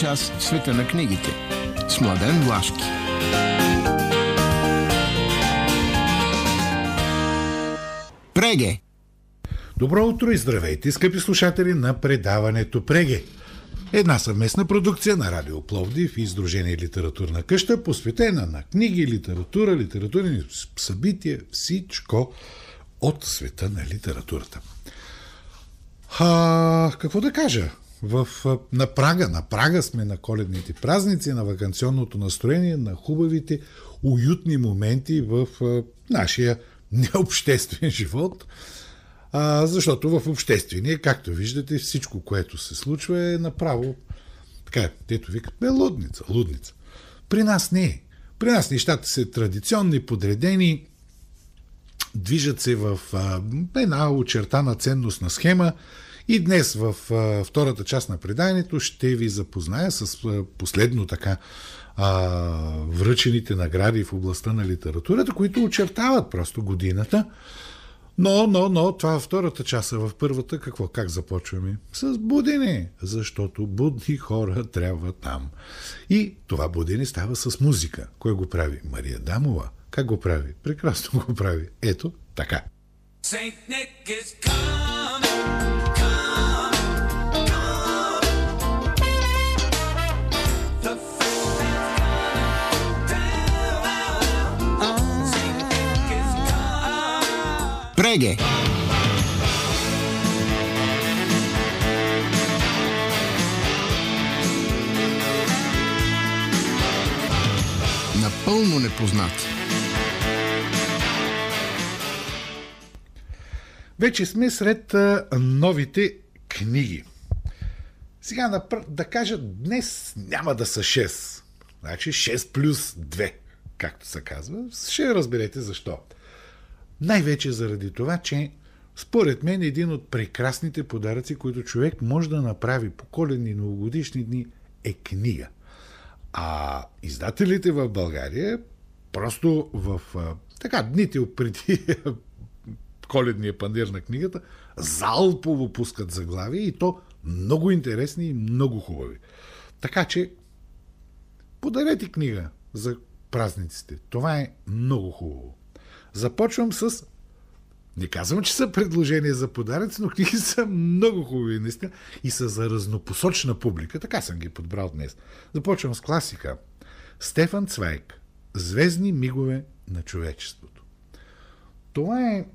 Час в света на книгите. С Младен Влашки. Преге. Добро утро и здравейте, скъпи слушатели на предаването Преге. Една съвместна продукция на Радио Пловдив и Издружение Литературна къща, посветена на книги, литература, литературни събития, всичко от света на литературата. А, какво да кажа? В, на Прага, на Прага сме на коледните празници, на вакансионното настроение, на хубавите, уютни моменти в нашия необществен живот. А, защото в обществения, както виждате, всичко, което се случва е направо така, дето викат, бе, лудница, лудница. При нас не е. При нас нещата са традиционни, подредени, движат се в а, една очертана ценностна схема и днес в а, втората част на преданието ще ви запозная с а, последно така а, връчените награди в областта на литературата, които очертават просто годината. Но, но, но, това е втората част. В първата какво? Как започваме? С будене, защото будни хора трябва там. И това будене става с музика. Кой го прави? Мария Дамова. Как го прави? Прекрасно го прави. Ето така. Saint Nick is coming, Преге. Напълно непознати. Вече сме сред новите книги. Сега да, да кажа, днес няма да са 6. Значи 6 плюс 2, както се казва. Ще разберете защо. Най-вече заради това, че според мен един от прекрасните подаръци, които човек може да направи по коледни новогодишни дни е книга. А издателите в България просто в така дните преди коледния пандир на книгата залпово пускат заглавия и то много интересни и много хубави. Така че подарете книга за празниците. Това е много хубаво. Започвам с не казвам, че са предложения за подаръци, но книги са много хубави, наистина, и са за разнопосочна публика. Така съм ги подбрал днес. Започвам с класика. Стефан Цвайк. Звездни мигове на човечеството. Това е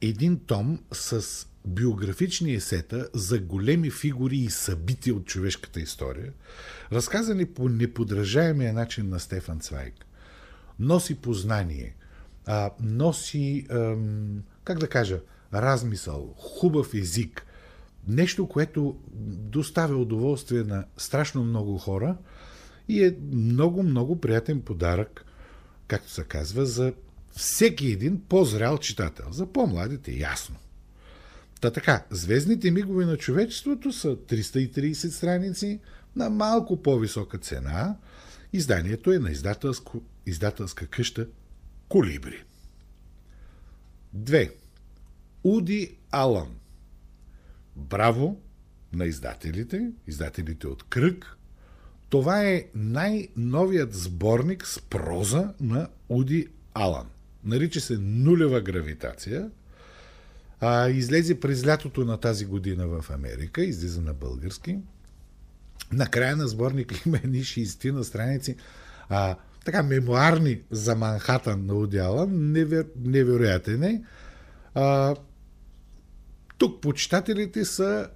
един том с биографични есета за големи фигури и събития от човешката история, разказани по неподражаемия начин на Стефан Цвайк. Носи познание, а, носи, ам, как да кажа, размисъл, хубав език, нещо, което доставя удоволствие на страшно много хора и е много, много приятен подарък, както се казва, за всеки един по-зрял читател. За по-младите ясно. Та така, Звездните мигове на човечеството са 330 страници на малко по-висока цена. Изданието е на издателско, издателска къща Колибри. 2. Уди Алън. Браво на издателите, издателите от Кръг. Това е най-новият сборник с проза на Уди Алън. Нарича се Нулева гравитация. А, излезе през лятото на тази година в Америка, излиза на български. Накрая на сборник има едни 60 на страници. А, така мемуарни за Манхатън на Удиала, невер, невероятен е. А, тук почитателите са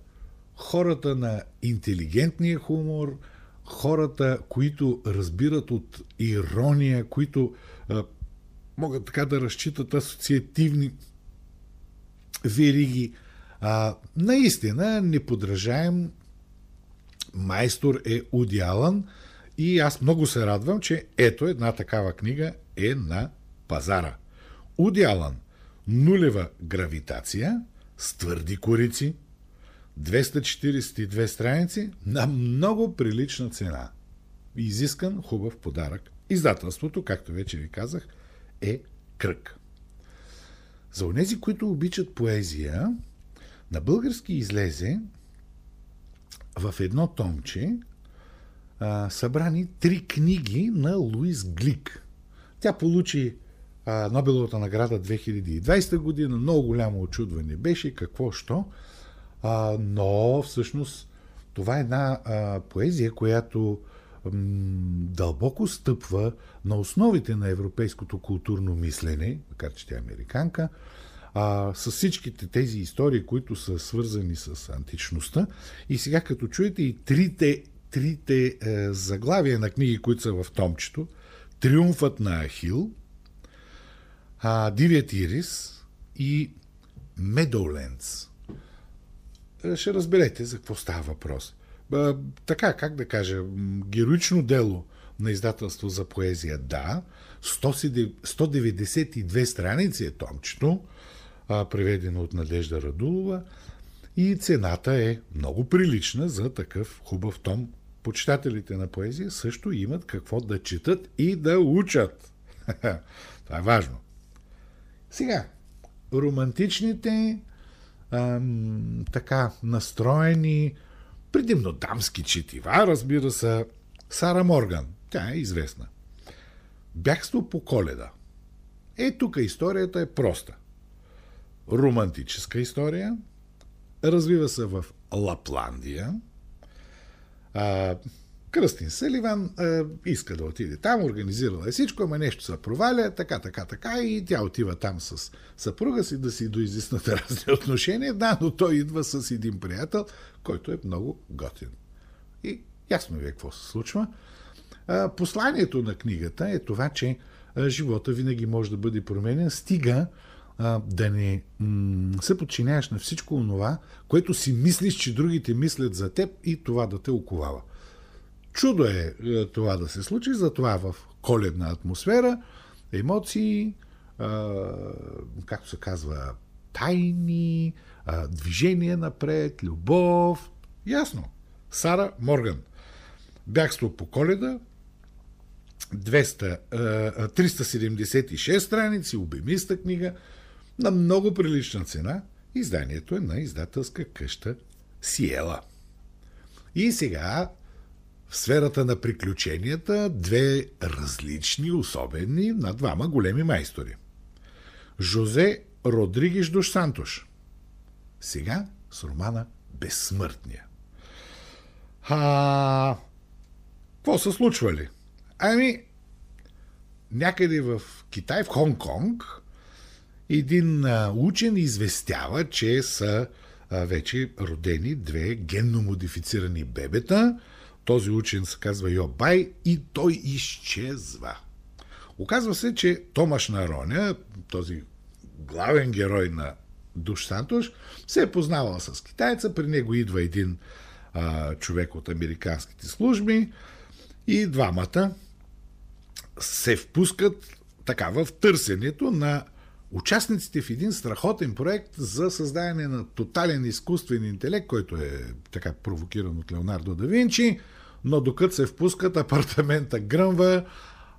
хората на интелигентния хумор, хората, които разбират от ирония, които а, могат така да разчитат асоциативни вериги. А, наистина, неподражаем майстор е Уди Алън и аз много се радвам, че ето една такава книга е на пазара. Уди Алън Нулева гравитация с твърди корици, 242 страници на много прилична цена. Изискан хубав подарък. Издателството, както вече ви казах, е кръг. За онези, които обичат поезия, на български излезе в едно томче събрани три книги на Луис Глик. Тя получи а, Нобеловата награда 2020 година. Много голямо очудване беше какво, що. А, но всъщност това е една а, поезия, която дълбоко стъпва на основите на европейското културно мислене, макар че тя е американка, а, с всичките тези истории, които са свързани с античността. И сега, като чуете и трите, трите е, заглавия на книги, които са в томчето, Триумфът на Ахил, а, Дивият Ирис и Медоуленс. Е, ще разберете за какво става въпрос. Ба, така, как да кажа, героично дело на издателство за поезия, да. 192 страници е томчето, а, преведено от Надежда Радулова. И цената е много прилична за такъв хубав том. Почитателите на поезия също имат какво да четат и да учат. Това е важно. Сега, романтичните, ам, така настроени, предимно дамски четива, разбира се, Сара Морган. Тя е известна. Бягство по коледа. Е, тук историята е проста. Романтическа история. Развива се в Лапландия. А, Кръстин Селиван а, иска да отиде там, организирала е всичко, ама нещо се проваля, така, така, така, и тя отива там с съпруга си да си доизяснат разни отношения. Да, но той идва с един приятел, който е много готин. И ясно ви е какво се случва. А, посланието на книгата е това, че живота винаги може да бъде променен, стига да не м- се подчиняваш на всичко това, което си мислиш, че другите мислят за теб и това да те оковава. Чудо е, е това да се случи, затова в коледна атмосфера емоции, а, както се казва, тайни, а, движение напред, любов. Ясно. Сара Морган. Бягство по коледа, 200, 376 страници, обемиста книга, на много прилична цена. Изданието е на издателска къща Сиела. И сега в сферата на приключенията две различни, особени на двама големи майстори. Жозе Родригиш Дош Сантош. Сега с романа Безсмъртния. А, какво са случвали? Ами, някъде в Китай, в Хонг-Конг, един учен известява, че са вече родени две генно модифицирани бебета. Този учен се казва Йобай и той изчезва. Оказва се, че Томаш Нароня, този главен герой на Душ Сантош, се е познавал с китайца. При него идва един а, човек от американските служби и двамата се впускат така в търсенето на участниците в един страхотен проект за създаване на тотален изкуствен интелект, който е така провокиран от Леонардо да Винчи, но докато се впускат, апартамента гръмва,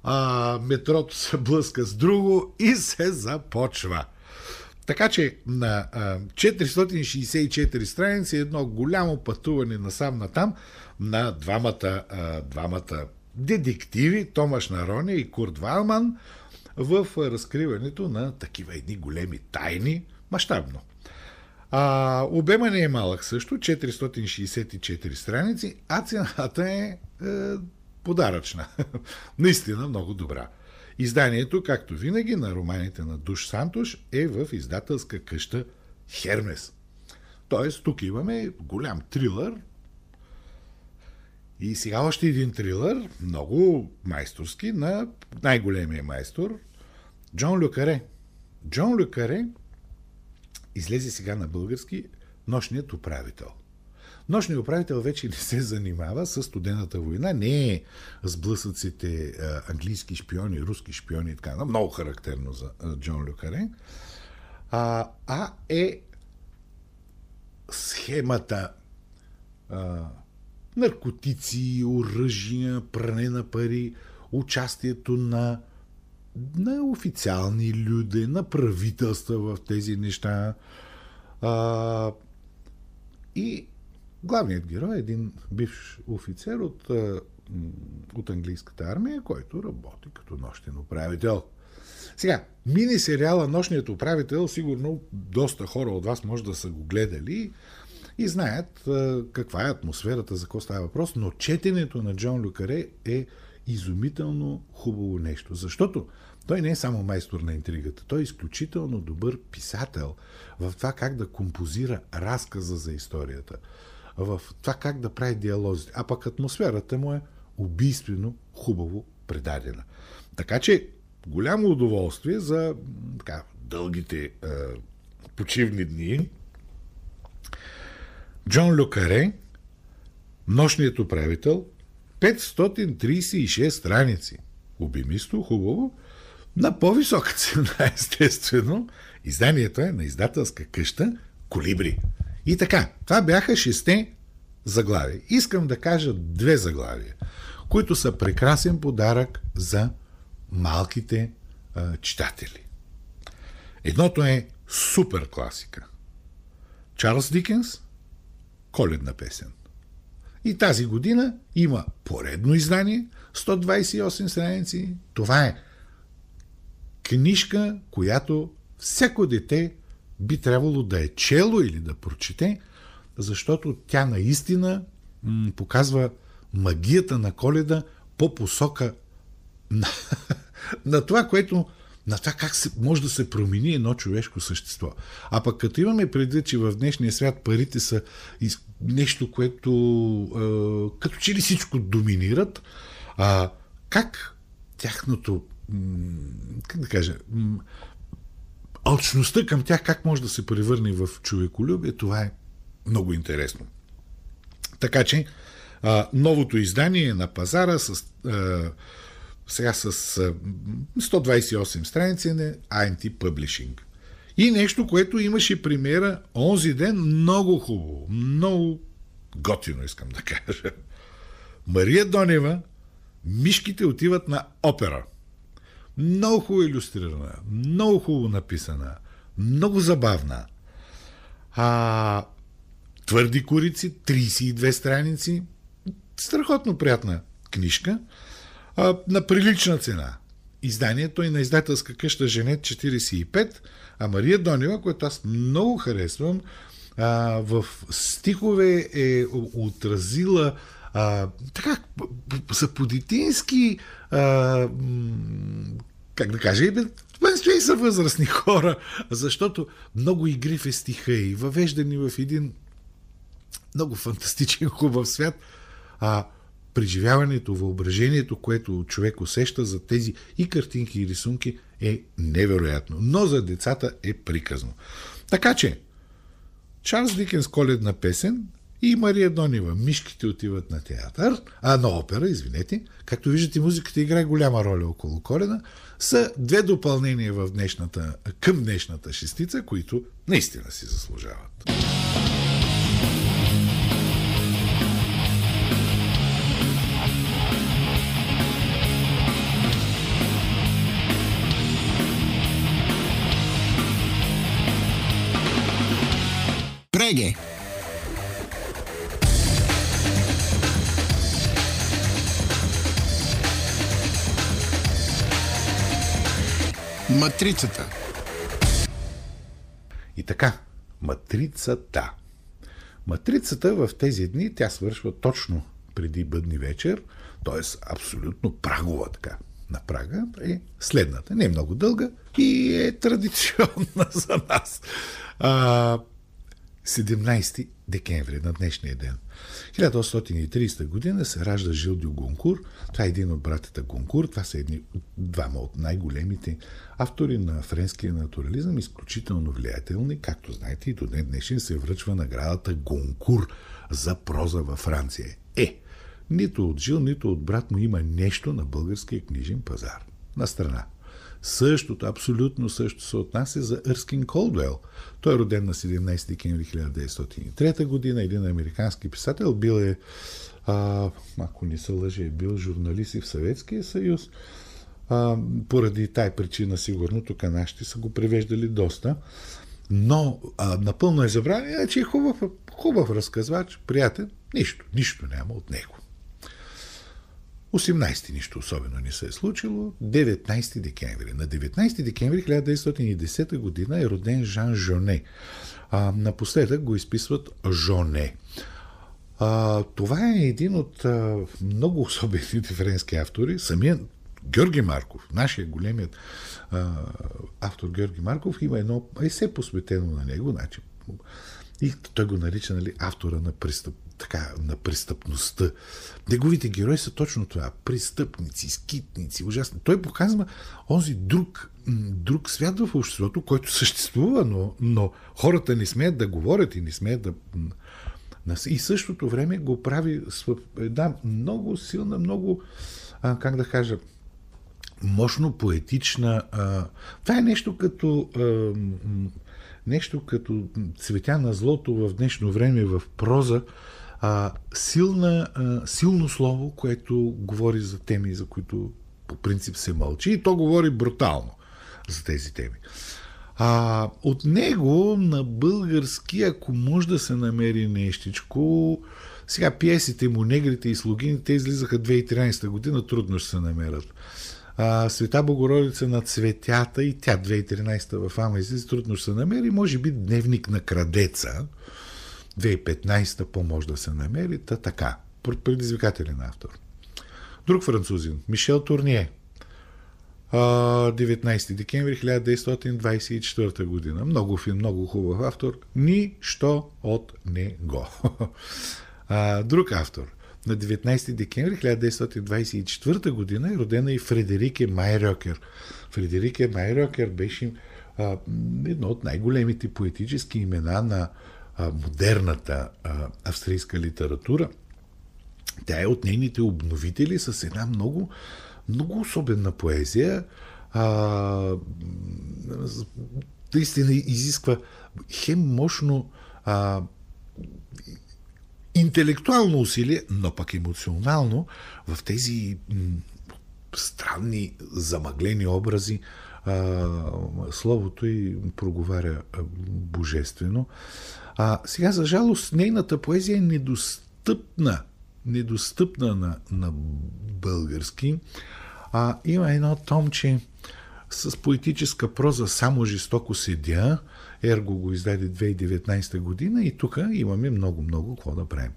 а, метрото се блъска с друго и се започва. Така че на а, 464 страници едно голямо пътуване насам натам на двамата, двамата детективи Томаш Нароня и Курт Валман в разкриването на такива едни големи тайни, мащабно. А, обема не е малък също, 464 страници, а цената е, е подаръчна. Наистина много добра. Изданието, както винаги, на романите на Душ Сантош е в издателска къща Хермес. Тоест, тук имаме голям трилър. И сега още един трилър, много майсторски, на най-големия майстор, Джон Люкаре. Джон Люкаре излезе сега на български Нощният управител. Нощният управител вече не се занимава с студената война, не е с блъсъците английски шпиони, руски шпиони и така, много характерно за Джон Люкаре, а, а е схемата а, наркотици, оръжия, пране на пари, участието на на официални люди, на правителства в тези неща. А, и Главният герой е един бивш офицер от, от английската армия, който работи като нощен управител. Сега, мини сериала Нощният управител, сигурно доста хора от вас може да са го гледали и знаят каква е атмосферата, за какво става въпрос, но четенето на Джон Люкаре е изумително хубаво нещо, защото той не е само майстор на интригата, той е изключително добър писател в това как да композира разказа за историята, в това как да прави диалози, а пък атмосферата му е убийствено хубаво предадена. Така че голямо удоволствие за така, дългите е, почивни дни. Джон Люкаре, Нощният управител, 536 страници. Обимисто, хубаво. На по-висока цена, естествено. Изданието е на издателска къща Колибри. И така, това бяха шесте заглавия. Искам да кажа две заглавия, които са прекрасен подарък за малките а, читатели. Едното е супер класика. Чарлз Дикенс Коледна песен. И тази година има поредно издание, 128 страници. Това е книжка, която всяко дете би трябвало да е чело или да прочете, защото тя наистина показва магията на коледа по посока на, на това, което на това как се, може да се промени едно човешко същество. А пък като имаме предвид, че в днешния свят парите са нещо, което е, като че ли всичко доминират, а, как тяхното, как да кажа, алчността към тях как може да се превърне в човеколюбие, това е много интересно. Така че, а, новото издание на пазара с а, сега с 128 страници на INT Publishing. И нещо, което имаше премиера онзи ден, много хубаво, много готино, искам да кажа. Мария Донева, Мишките отиват на опера. Много хубаво иллюстрирана, много хубаво написана, много забавна. А, твърди корици, 32 страници, страхотно приятна книжка а, на прилична цена. Изданието е на издателска къща Женет 45, а Мария Донева, която аз много харесвам, а, в стихове е отразила а, така, са по-детински, как да кажа, и и са възрастни хора, защото много игри в стиха и въвеждани в един много фантастичен, хубав свят. А, преживяването, въображението, което човек усеща за тези и картинки и рисунки е невероятно. Но за децата е приказно. Така че, Чарлз Дикенс коледна песен и Мария Донева Мишките отиват на театър, а на опера, извинете. Както виждате, музиката играе голяма роля около коледа. Са две допълнения в днешната, към днешната шестица, които наистина си заслужават. Матрицата. И така, матрицата. Матрицата в тези дни, тя свършва точно преди бъдни вечер, т.е. абсолютно прагова така. На прага е следната. Не е много дълга и е традиционна за нас. А, 17 декември на днешния ден. 1830 година се ражда Жилдио Гонкур. Това е един от братята Гонкур. Това са едни двама от най-големите автори на френския натурализъм, изключително влиятелни. Както знаете, и до ден днешен се връчва наградата Гонкур за проза във Франция. Е, нито от Жил, нито от брат му има нещо на българския книжен пазар. На страна. Същото, абсолютно също се отнася за Ерскин Колдуел. Той е роден на 17 декември 1903 година, един американски писател, бил е, а, ако не се лъжи, е бил журналист и в Съветския съюз. А, поради тая причина, сигурно, тук нашите са го превеждали доста. Но а, напълно е забравен, че е хубав, хубав разказвач, приятен, нищо, нищо няма от него. 18 нищо особено не се е случило. 19 декември. На 19 декември 1910 година е роден Жан Жоне. А, напоследък го изписват Жоне. А, това е един от а, много особените френски автори. Самият Георги Марков, нашия големият а, автор Георги Марков, има едно есе посветено на него. Значи, и той го нарича нали, автора на, престъп, така, на престъпността. Неговите герои са точно това. Престъпници, скитници, ужасни. Той показва онзи друг, друг свят в обществото, който съществува, но, но хората не смеят да говорят и не смеят да... И същото време го прави с една много силна, много, а, как да кажа, мощно поетична. А, това е нещо като. А, нещо като цветя на злото в днешно време в проза, а, силна, а, силно слово, което говори за теми, за които по принцип се мълчи и то говори брутално за тези теми. А, от него на български, ако може да се намери нещичко, сега пиесите му, негрите и слугините излизаха 2013 година, трудно ще се намерят Света Богородица на цветята и тя 2013 в Амазис трудно се намери. Може би Дневник на крадеца 2015 по-може да се намери. Та така. Предизвикателен автор. Друг французин. Мишел Турние. 19 декември 1924 година. Много филм, много хубав автор. Нищо от него. Друг автор. На 19 декември 1924 година е родена и Фредерике Майрокер. Фредерике Майрокер беше а, едно от най-големите поетически имена на а, модерната а, австрийска литература. Тя е от нейните обновители с една много, много особена поезия. А, наистина изисква хем мощно а, интелектуално усилие, но пък емоционално в тези странни, замъглени образи а, словото и проговаря божествено. А сега, за жалост, нейната поезия е недостъпна, недостъпна на, на български. А, има едно томче с поетическа проза Само жестоко седя, Ерго го издаде 2019 година и тук имаме много-много какво да правим.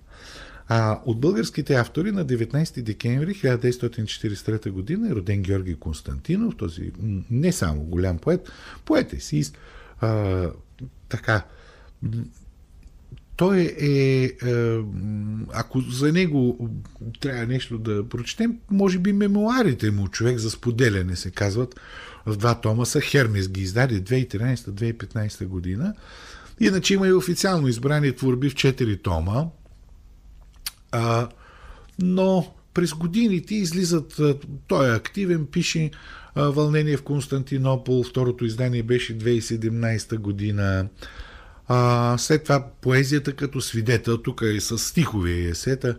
А от българските автори на 19 декември 1943 година е роден Георги Константинов, този не само голям поет, поет е си. А, така, той е, е, ако за него трябва нещо да прочетем, може би мемуарите му, човек за споделяне се казват, в два тома са. Хермес ги издаде 2013-2015 година. Иначе има и официално избрани творби в 4 тома. А, но през годините излизат, той е активен, пише Вълнение в Константинопол, второто издание беше 2017 година. А, след това поезията като свидетел, тук е с стихове и есета,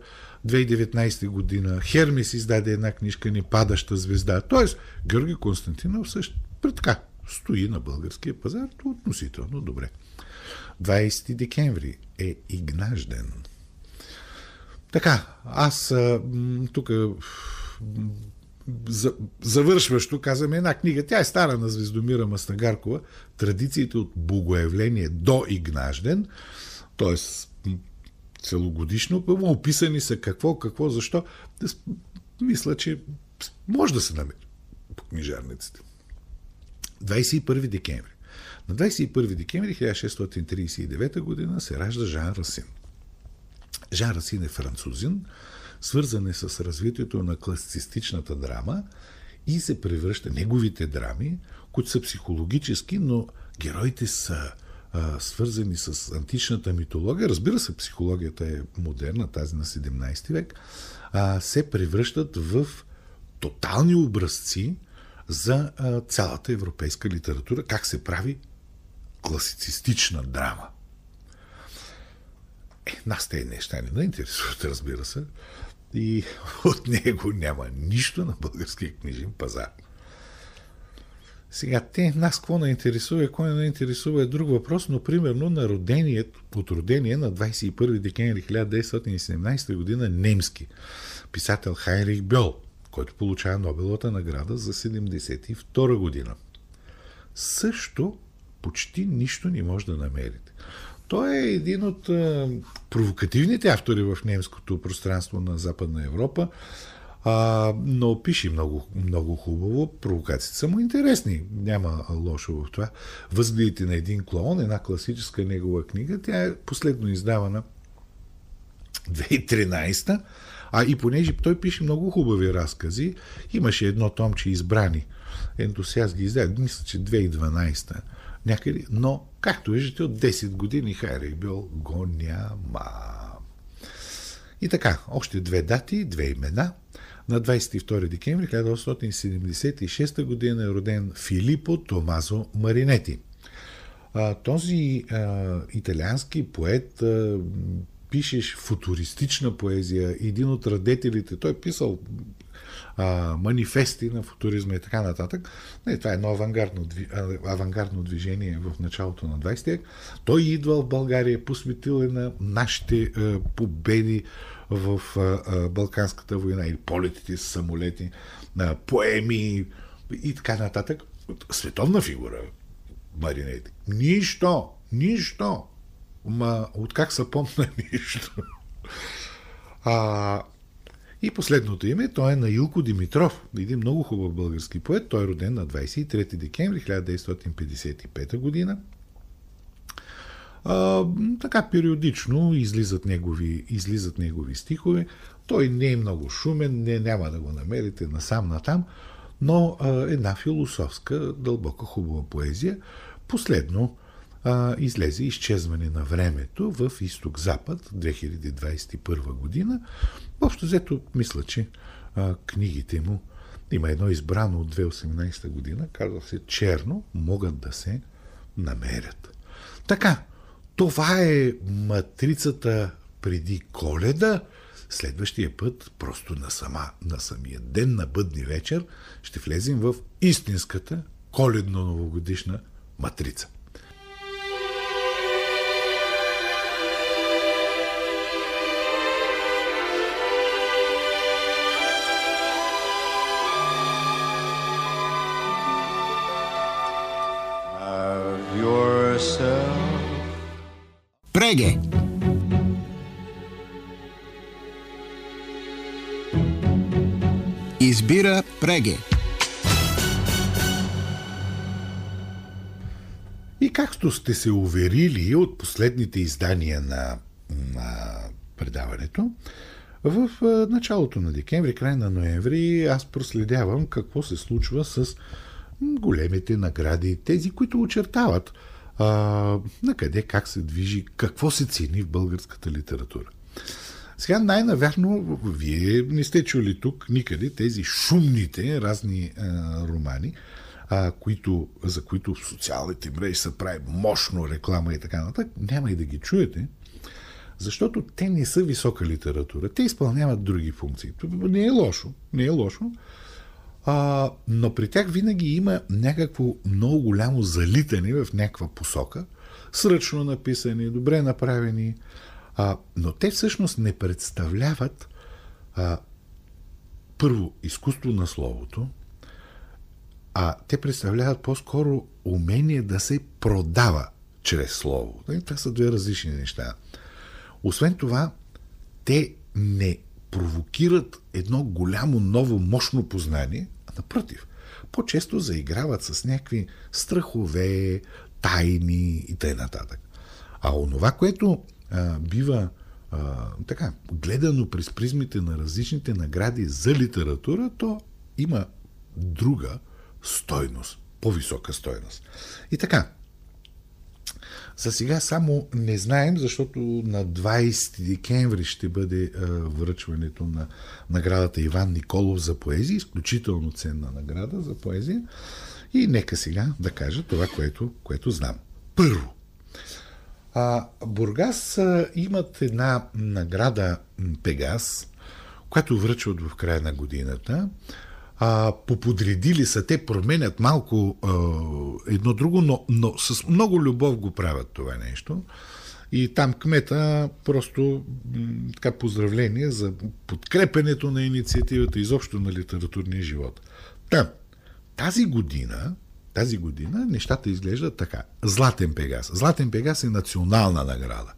2019 година. Хермес издаде една книжка Ни падаща звезда. Тоест, Георги Константинов също така стои на българския пазар относително добре. 20 декември е Игнажден. Така, аз тук завършващо казваме една книга. Тя е стара на Звездомира Мастагаркова. Традициите от богоявление до Игнажден. т.е. целогодишно. Описани са какво, какво, защо. Мисля, че може да се намери по книжарниците. 21 декември. На 21 декември 1639 година се ражда Жан Расин. Жан Расин е французин, свързан е с развитието на класицистичната драма и се превръща неговите драми, които са психологически, но героите са свързани с античната митология. Разбира се, психологията е модерна, тази на 17 век, се превръщат в тотални образци за цялата европейска литература, как се прави класицистична драма. Е, нас тези неща не интересуват, разбира се. И от него няма нищо на българския книжен пазар. Сега, те нас какво не интересува кой не интересува е друг въпрос, но примерно на роденият, от родение на 21 декември 1917 година немски писател Хайрих Бьол, който получава Нобеловата награда за 72 година. Също почти нищо не може да намерите. Той е един от провокативните автори в немското пространство на Западна Европа. А, но пише много, много хубаво. Провокациите са му интересни. Няма лошо в това. Възгледите на един клоун, една класическа негова книга. Тя е последно издавана 2013. А и понеже той пише много хубави разкази, имаше едно томче избрани. Ето ги издаде, мисля, че 2012 някъде, но, както виждате, от 10 години Хайрих бил го няма. И така, още две дати, две имена. На 22 декември 1876 година е роден Филипо Томазо Маринети. Този италиански поет пишеш футуристична поезия. Един от радетелите, той е писал а, манифести на футуризма и така нататък. Не, това е едно авангардно, авангардно движение в началото на 20 век. Той идва в България, посветил е на нашите а, победи в Балканската война или полетите с самолети, поеми и така нататък. Световна фигура Маринети. Нищо, нищо. Ма, от как са помна нищо. А, и последното име, той е на Илко Димитров, един много хубав български поет. Той е роден на 23 декември 1955 година. А, така периодично излизат негови, излизат негови стихове. Той не е много шумен, не, няма да го намерите насам натам, но а, една философска, дълбока, хубава поезия. Последно а, излезе Изчезване на времето в Изток-Запад 2021 година. Общо взето, мисля, че а, книгите му има едно избрано от 2018 година, казва се Черно, могат да се намерят. Така, това е матрицата преди коледа. Следващия път, просто на, сама, на самия ден, на бъдни вечер, ще влезем в истинската коледно-новогодишна матрица. Преге! Избира Преге. И както сте се уверили от последните издания на, на предаването, в началото на декември, край на ноември, аз проследявам какво се случва с големите награди, тези, които очертават а, на къде, как се движи, какво се цени в българската литература. Сега най-навярно, вие не сте чули тук никъде тези шумните разни а, романи, а, които, за които в социалните мрежи се прави мощно реклама и така нататък. Няма и да ги чуете, защото те не са висока литература. Те изпълняват други функции. Не е лошо, не е лошо, а, но при тях винаги има някакво много голямо залитане в някаква посока, сръчно написани, добре направени, а, но те всъщност не представляват а, първо изкуство на словото, а те представляват по-скоро умение да се продава чрез слово. Нали, това са две различни неща. Освен това, те не провокират едно голямо, ново, мощно познание, а напротив, по-често заиграват с някакви страхове, тайни и т.н. А онова, което а, бива а, така, гледано през призмите на различните награди за литература, то има друга стойност, по-висока стойност. И така, за сега само не знаем, защото на 20 декември ще бъде а, връчването на наградата Иван Николов за поезия, изключително ценна награда за поезия. И нека сега да кажа това, което, което знам. Първо, а, Бургас а, имат една награда Пегас, която връчват в края на годината. А, поподредили са, те променят малко а, едно друго, но, но с много любов го правят това нещо. И там кмета просто така поздравление за подкрепенето на инициативата изобщо на литературния живот. Та, тази година, тази година нещата изглеждат така. Златен Пегас. Златен Пегас е национална награда.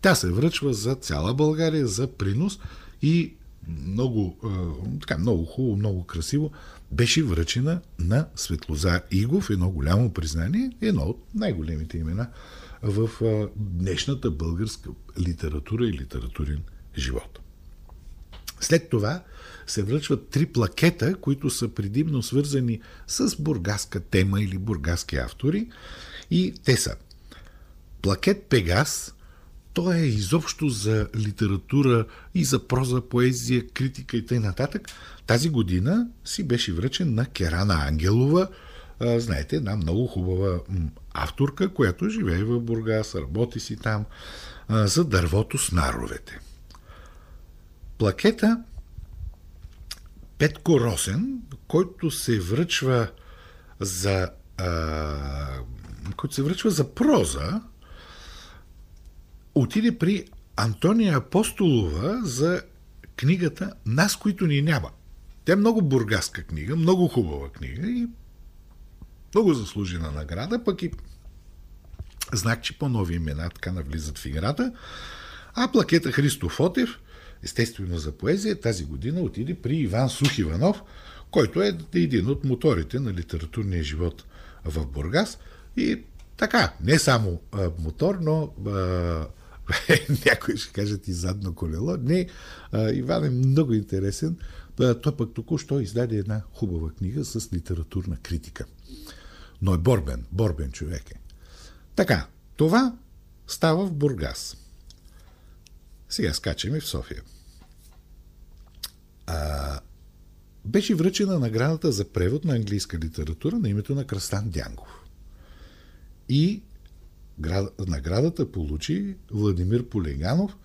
Тя се връчва за цяла България за принос и много, така, много хубаво, много красиво, беше връчена на Светлозар Игов, едно голямо признание, едно от най-големите имена в днешната българска литература и литературен живот. След това се връчват три плакета, които са предимно свързани с бургаска тема или бургаски автори. И те са Плакет Пегас, той е изобщо за литература и за проза, поезия, критика и т.н. Тази година си беше връчен на Керана Ангелова, знаете, една много хубава авторка, която живее в Бургас, работи си там, за дървото с наровете. Плакета Петко Росен, който се връчва за а, който се връчва за проза, отиде при Антония Апостолова за книгата Нас, които ни няма. Тя е много бургаска книга, много хубава книга и много заслужена награда, пък и знак, че по-нови имена така навлизат в играта. А плакета Христо Фотев, естествено за поезия, тази година отиде при Иван Сухиванов, който е един от моторите на литературния живот в Бургас. И така, не само а, мотор, но а, някой ще кажат и задно колело. Не, Иван е много интересен. Той пък току-що издаде една хубава книга с литературна критика. Но е борбен, борбен човек е. Така, това става в Бургас. Сега скачаме в София. А, беше връчена наградата за превод на английска литература на името на Кръстан Дянгов. И наградата получи Владимир Полеганов,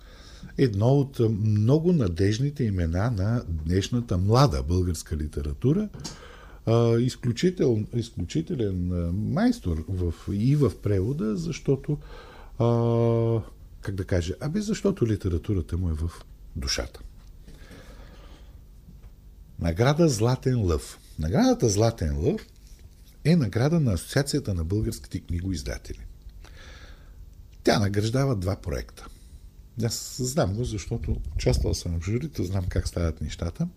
едно от много надежните имена на днешната млада българска литература, изключител, изключителен майстор в, и в превода, защото а, как да кажа, абе защото литературата му е в душата. Награда Златен лъв. Наградата Златен лъв е награда на Асоциацията на българските книгоиздатели. Тя награждава два проекта. Аз знам го, защото участвал съм в журито, знам как стават нещата.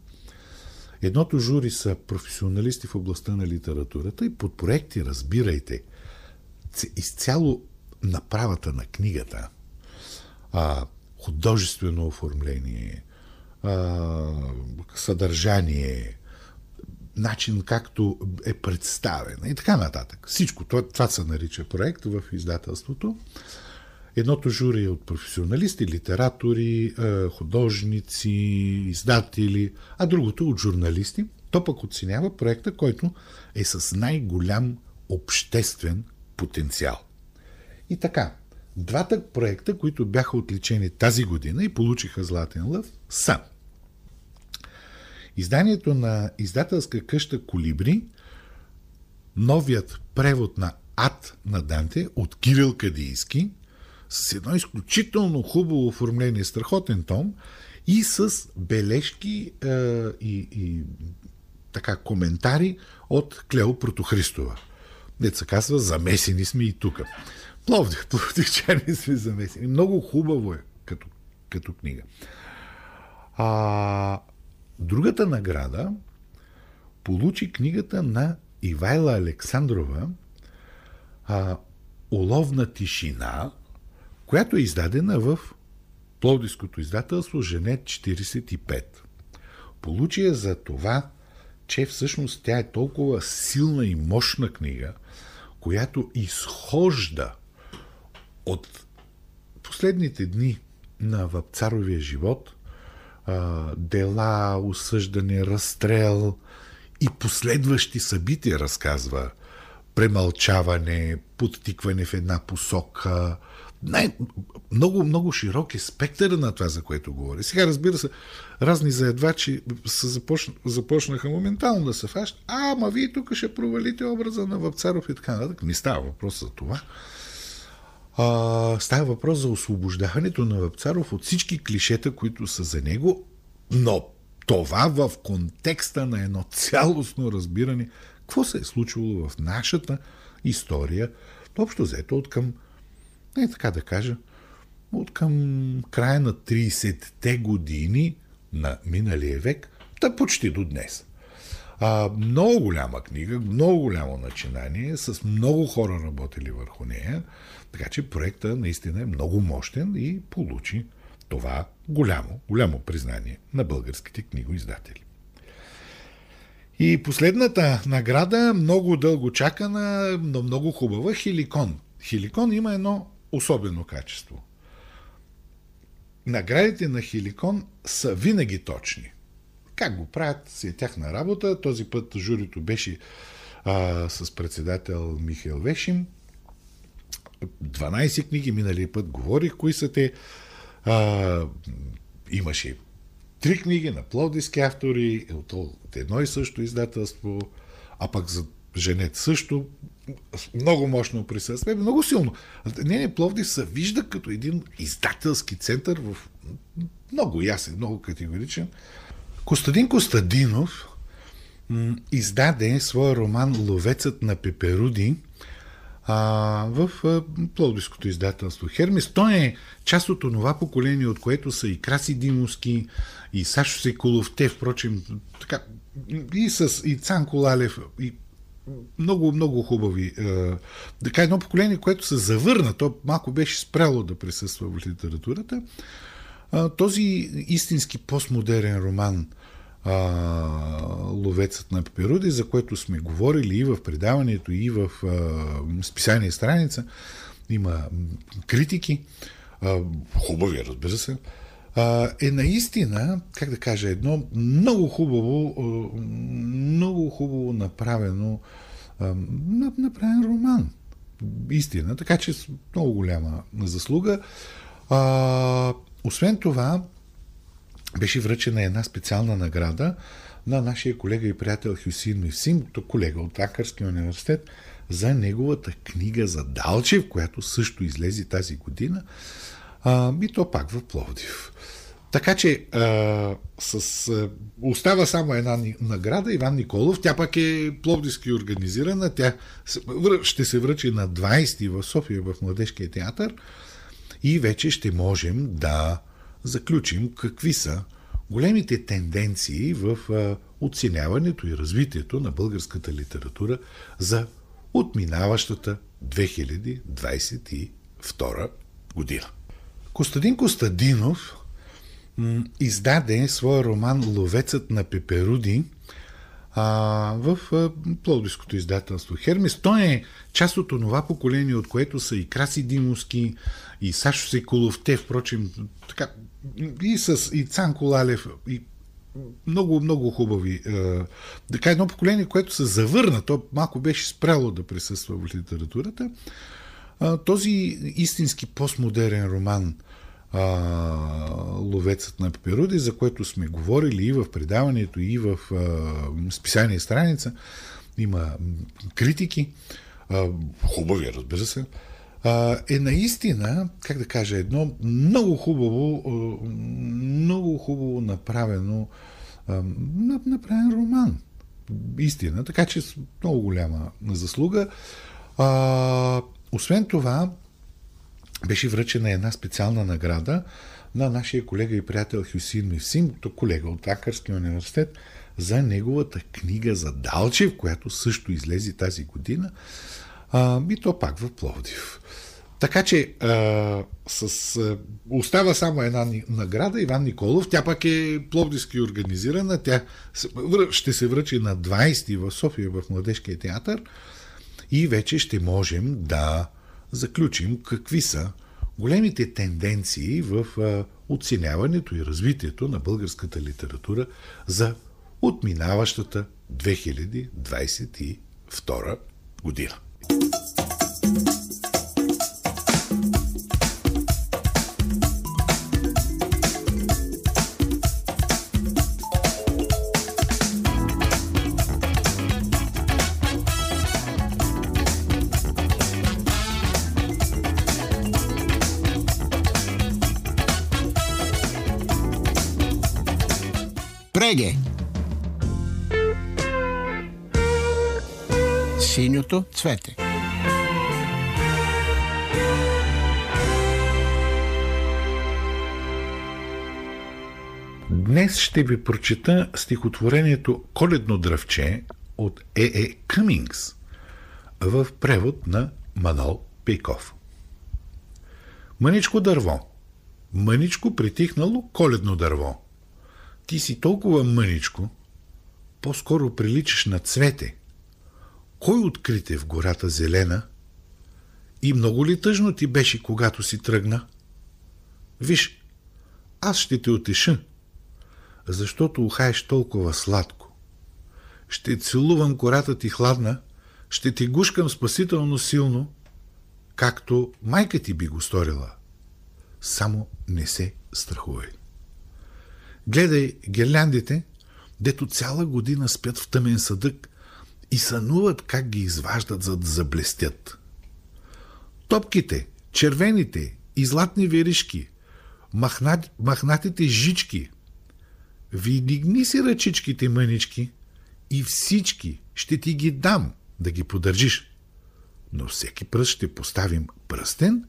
Едното жури са професионалисти в областта на литературата и под проекти разбирайте изцяло направата на книгата, а, художествено оформление, а, съдържание, начин както е представена и така нататък. Всичко това, това се нарича проект в издателството. Едното жури е от професионалисти, литератори, художници, издатели, а другото от журналисти. То пък оценява проекта, който е с най-голям обществен потенциал. И така, двата проекта, които бяха отличени тази година и получиха Златен лъв, са изданието на издателска къща Колибри, новият превод на Ад на Данте от Кирил Кадийски – с едно изключително хубаво оформление, страхотен том и с бележки е, и, и така коментари от Клео Протохристова. Деца казва, замесени сме и тук. Пловдив, пловдивчани сме замесени. Много хубаво е като, като книга. А, другата награда получи книгата на Ивайла Александрова а, Уловна тишина, която е издадена в Пловдивското издателство Женет 45. Получи за това, че всъщност тя е толкова силна и мощна книга, която изхожда от последните дни на Вапцаровия живот, дела, осъждане, разстрел и последващи събития разказва. Премълчаване, подтикване в една посока, най- много, много широк е спектъра на това, за което говори. Сега, разбира се, разни заедвачи се започна, започнаха моментално да се фащат. Ама вие тук ще провалите образа на Вапцаров и така нататък. Не става въпрос за това. А, става въпрос за освобождаването на Вапцаров от всички клишета, които са за него, но това в контекста на едно цялостно разбиране какво се е случвало в нашата история, общо взето от към, не така да кажа, от към края на 30-те години на миналия век, да почти до днес. А, много голяма книга, много голямо начинание, с много хора работили върху нея, така че проекта наистина е много мощен и получи това голямо, голямо признание на българските книгоиздатели. И последната награда, много дълго чакана, но много хубава, Хиликон. Хиликон има едно особено качество. Наградите на Хиликон са винаги точни. Как го правят, си е тяхна работа. Този път журито беше а, с председател Михаил Вешим. 12 книги, миналия път говорих кои са те. А, имаше три книги на пловдивски автори от, от едно и също издателство, а пък за Женет също много мощно присъствие, много силно. Не, не, Пловдив се вижда като един издателски център в много ясен, много категоричен. Костадин Костадинов м- издаде своя роман Ловецът на пеперуди а, в а, Пловдивското издателство Хермес. Той е част от това поколение, от което са и Краси Димовски, и Сашо Секулов, те, впрочем, така, и с и Цанко Лалев, и много, много хубави. Така едно поколение, което се завърна, то малко беше спряло да присъства в литературата. Този истински постмодерен роман Ловецът на пеперуди, за което сме говорили и в предаването, и в списание страница, има критики, хубави, разбира се, е наистина, как да кажа, едно много хубаво, много хубаво направено, направен роман. Истина, така че с много голяма заслуга. Освен това, беше връчена една специална награда на нашия колега и приятел Хюсин Мивсин, колега от Акърския университет, за неговата книга за Далчев, която също излезе тази година. А, и то пак в Пловдив. Така че а, с, а, остава само една награда, Иван Николов. Тя пак е пловдивски организирана. Тя ще се връчи на 20 в София в Младежкия театър и вече ще можем да заключим какви са големите тенденции в оценяването и развитието на българската литература за отминаващата 2022 година. Костадин Костадинов издаде своя роман Ловецът на пеперуди а, в а, издателство Хермес. Той е част от това поколение, от което са и Краси Димовски, и Сашо Секулов, те, впрочем, така, и с и Цанко Лалев, и много, много хубави. Така едно поколение, което се завърна, то малко беше спряло да присъства в литературата. Този истински постмодерен роман Ловецът на пеперуди, за което сме говорили и в предаването, и в списание страница, има критики, хубави, разбира се, е наистина, как да кажа, едно много хубаво, много хубаво направено, направен роман. Истина, така че с много голяма заслуга. А, освен това, беше връчена една специална награда на нашия колега и приятел Хюсин Мивсин, колега от Акърския университет, за неговата книга за Далчев, която също излезе тази година, а, и то пак в Пловдив. Така че а, с, а, остава само една награда, Иван Николов, тя пак е пловдивски организирана, тя ще се връчи на 20 в София в Младежкия театър и вече ще можем да заключим какви са големите тенденции в оценяването и развитието на българската литература за отминаващата 2022 година. Преге! Синьото цвете. Днес ще ви прочета стихотворението Коледно дръвче от Е. Е. Къмингс в превод на Манол Пейков. Мъничко дърво. Мъничко притихнало коледно дърво. Ти си толкова мъничко, по-скоро приличаш на цвете. Кой открите в гората зелена? И много ли тъжно ти беше, когато си тръгна? Виж, аз ще те отеша, защото ухаеш толкова сладко. Ще целувам кората ти хладна, ще ти гушкам спасително силно, както майка ти би го сторила. Само не се страхувай. Гледай гирляндите, дето цяла година спят в тъмен съдък и сънуват как ги изваждат, за да заблестят. Топките, червените и златни веришки, махнат, махнатите жички, видигни си ръчичките мънички и всички ще ти ги дам да ги подържиш. Но всеки пръст ще поставим пръстен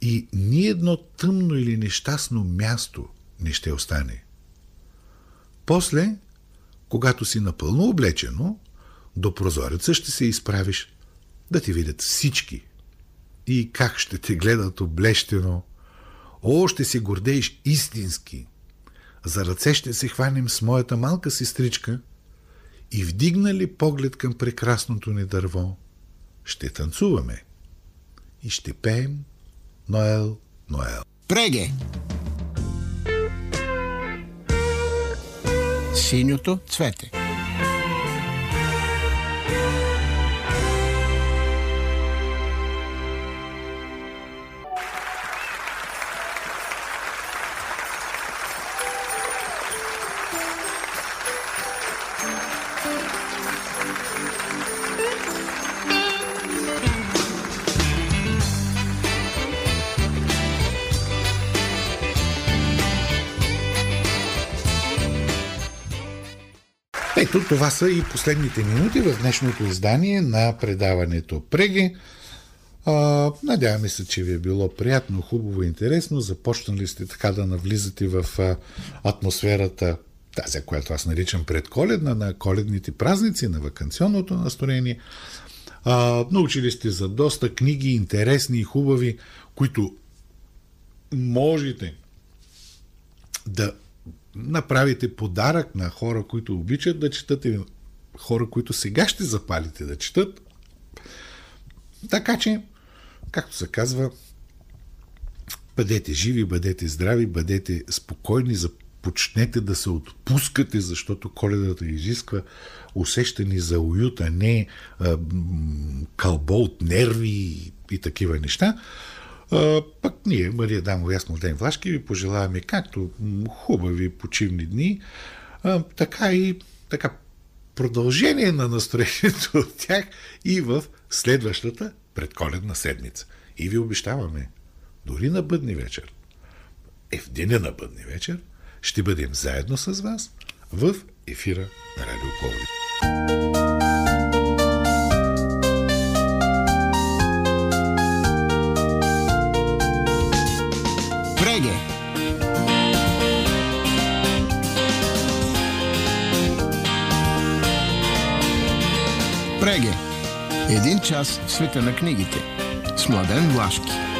и ни едно тъмно или нещастно място не ще остане. После, когато си напълно облечено, до прозореца ще се изправиш да ти видят всички. И как ще те гледат облещено. О, ще се гордееш истински. За ръце ще се хванем с моята малка сестричка и вдигнали поглед към прекрасното ни дърво, ще танцуваме и ще пеем Ноел, Ноел. Преге! Синьото цвете. Ето, това са и последните минути в днешното издание на предаването Преги. Надяваме се, че ви е било приятно, хубаво интересно. Започнали сте така да навлизате в атмосферата, тази, която аз наричам предколедна, на коледните празници, на вакансионното настроение. А, научили сте за доста книги, интересни и хубави, които можете да направите подарък на хора, които обичат да четат и хора, които сега ще запалите да четат. Така че, както се казва, бъдете живи, бъдете здрави, бъдете спокойни, започнете да се отпускате, защото коледата изисква усещани за уюта, не а, кълбо от нерви и такива неща. Пък ние, Мария Дамо Ясно Ден Влашки, ви пожелаваме както хубави почивни дни, а, така и така продължение на настроението от тях и в следващата предколедна седмица. И ви обещаваме, дори на бъдни вечер, е в деня на бъдни вечер, ще бъдем заедно с вас в ефира на Радио Пловдив. Час в света на книгите с Младен Влашки.